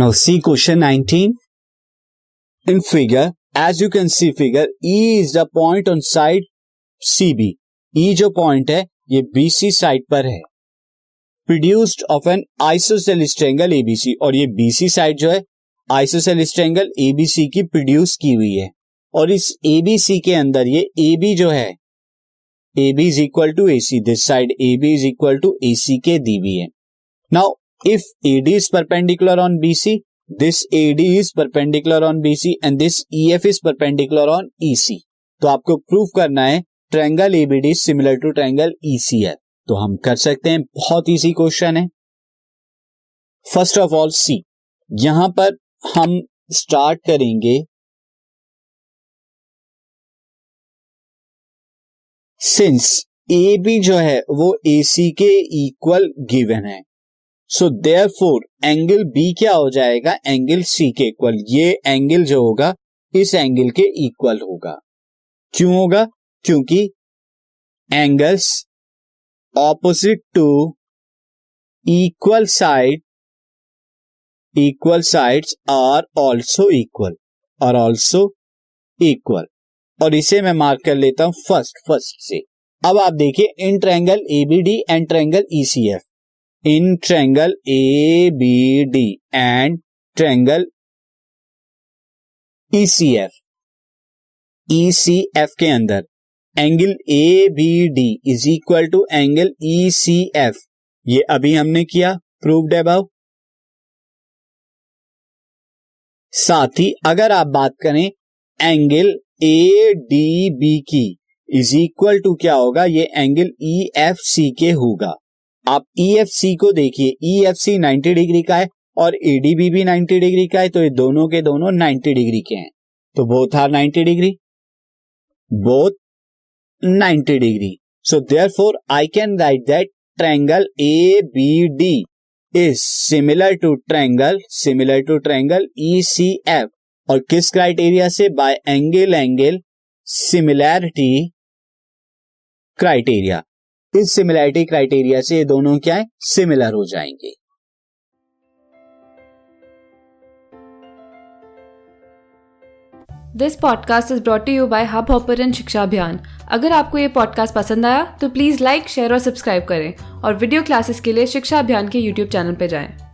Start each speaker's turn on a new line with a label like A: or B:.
A: Now see question 19. In figure, as you can see figure, E is the point on side CB. E जो point है ये BC side पर है produced of an isosceles triangle ABC और ये BC side जो है isosceles triangle ABC की प्रोड्यूस की हुई है और इस एबीसी के अंदर ये एबी जो है A B is equal to A C this side A B is equal to A C के दी हुई है now if AD is perpendicular on BC, this AD is perpendicular on BC and this EF is perpendicular on EC. तो आपको prove करना है triangle ABD similar to triangle ECF तो हम कर सकते हैं बहुत इजी क्वेश्चन है। फ़र्स्ट ऑफ़ ऑल सी यहाँ पर हम स्टार्ट करेंगे। सिंस ए बी जो है वो ए सी के इक्वल गिवन है। So therefore angle B क्या हो जाएगा? एंगल सी के इक्वल ये एंगल जो होगा, इस एंगल के इक्वल होगा। क्यों होगा? क्योंकि angles opposite to equal side equal sides are also equal और ऑल्सो इक्वल और इसे मैं मार्क कर लेता हूँ फ़र्स्ट फ़र्स्ट से। अब आप देखिए in triangle ABD and triangle ECF in triangle A B D and triangle ECF ECF के अंदर. Angle A B D is equal to angle E C F ये अभी हमने किया. प्रूव्ड अबाउ साथ ही अगर आप बात करें एंगल ए डी बी की इज़ इक्वल टू क्या होगा? ये एंगल ई एफ़ सी के होगा. आप सी को देखिए E F C ninety degree का है और एडीबी भी नाइन्टी डिग्री का है तो ये दोनों के दोनों नाइन्टी डिग्री के हैं। तो both are ninety degree both ninety degree so therefore I can write that triangle A B D is similar to triangle similar to triangle E C F और किस क्राइटेरिया से? By angle angle similarity criteria इस similarity criteria से ये दोनों क्या है? Similar हो जाएँगे।
B: This podcast is brought you by Hubhopper Shiksha Abhiyan अगर आपको ये पॉडकास्ट पसंद आया तो प्लीज़ लाइक शेयर और सब्सक्राइब करें और वीडियो क्लासेस के लिए शिक्षा अभियान के यूट्यूब चैनल पर जाएँ।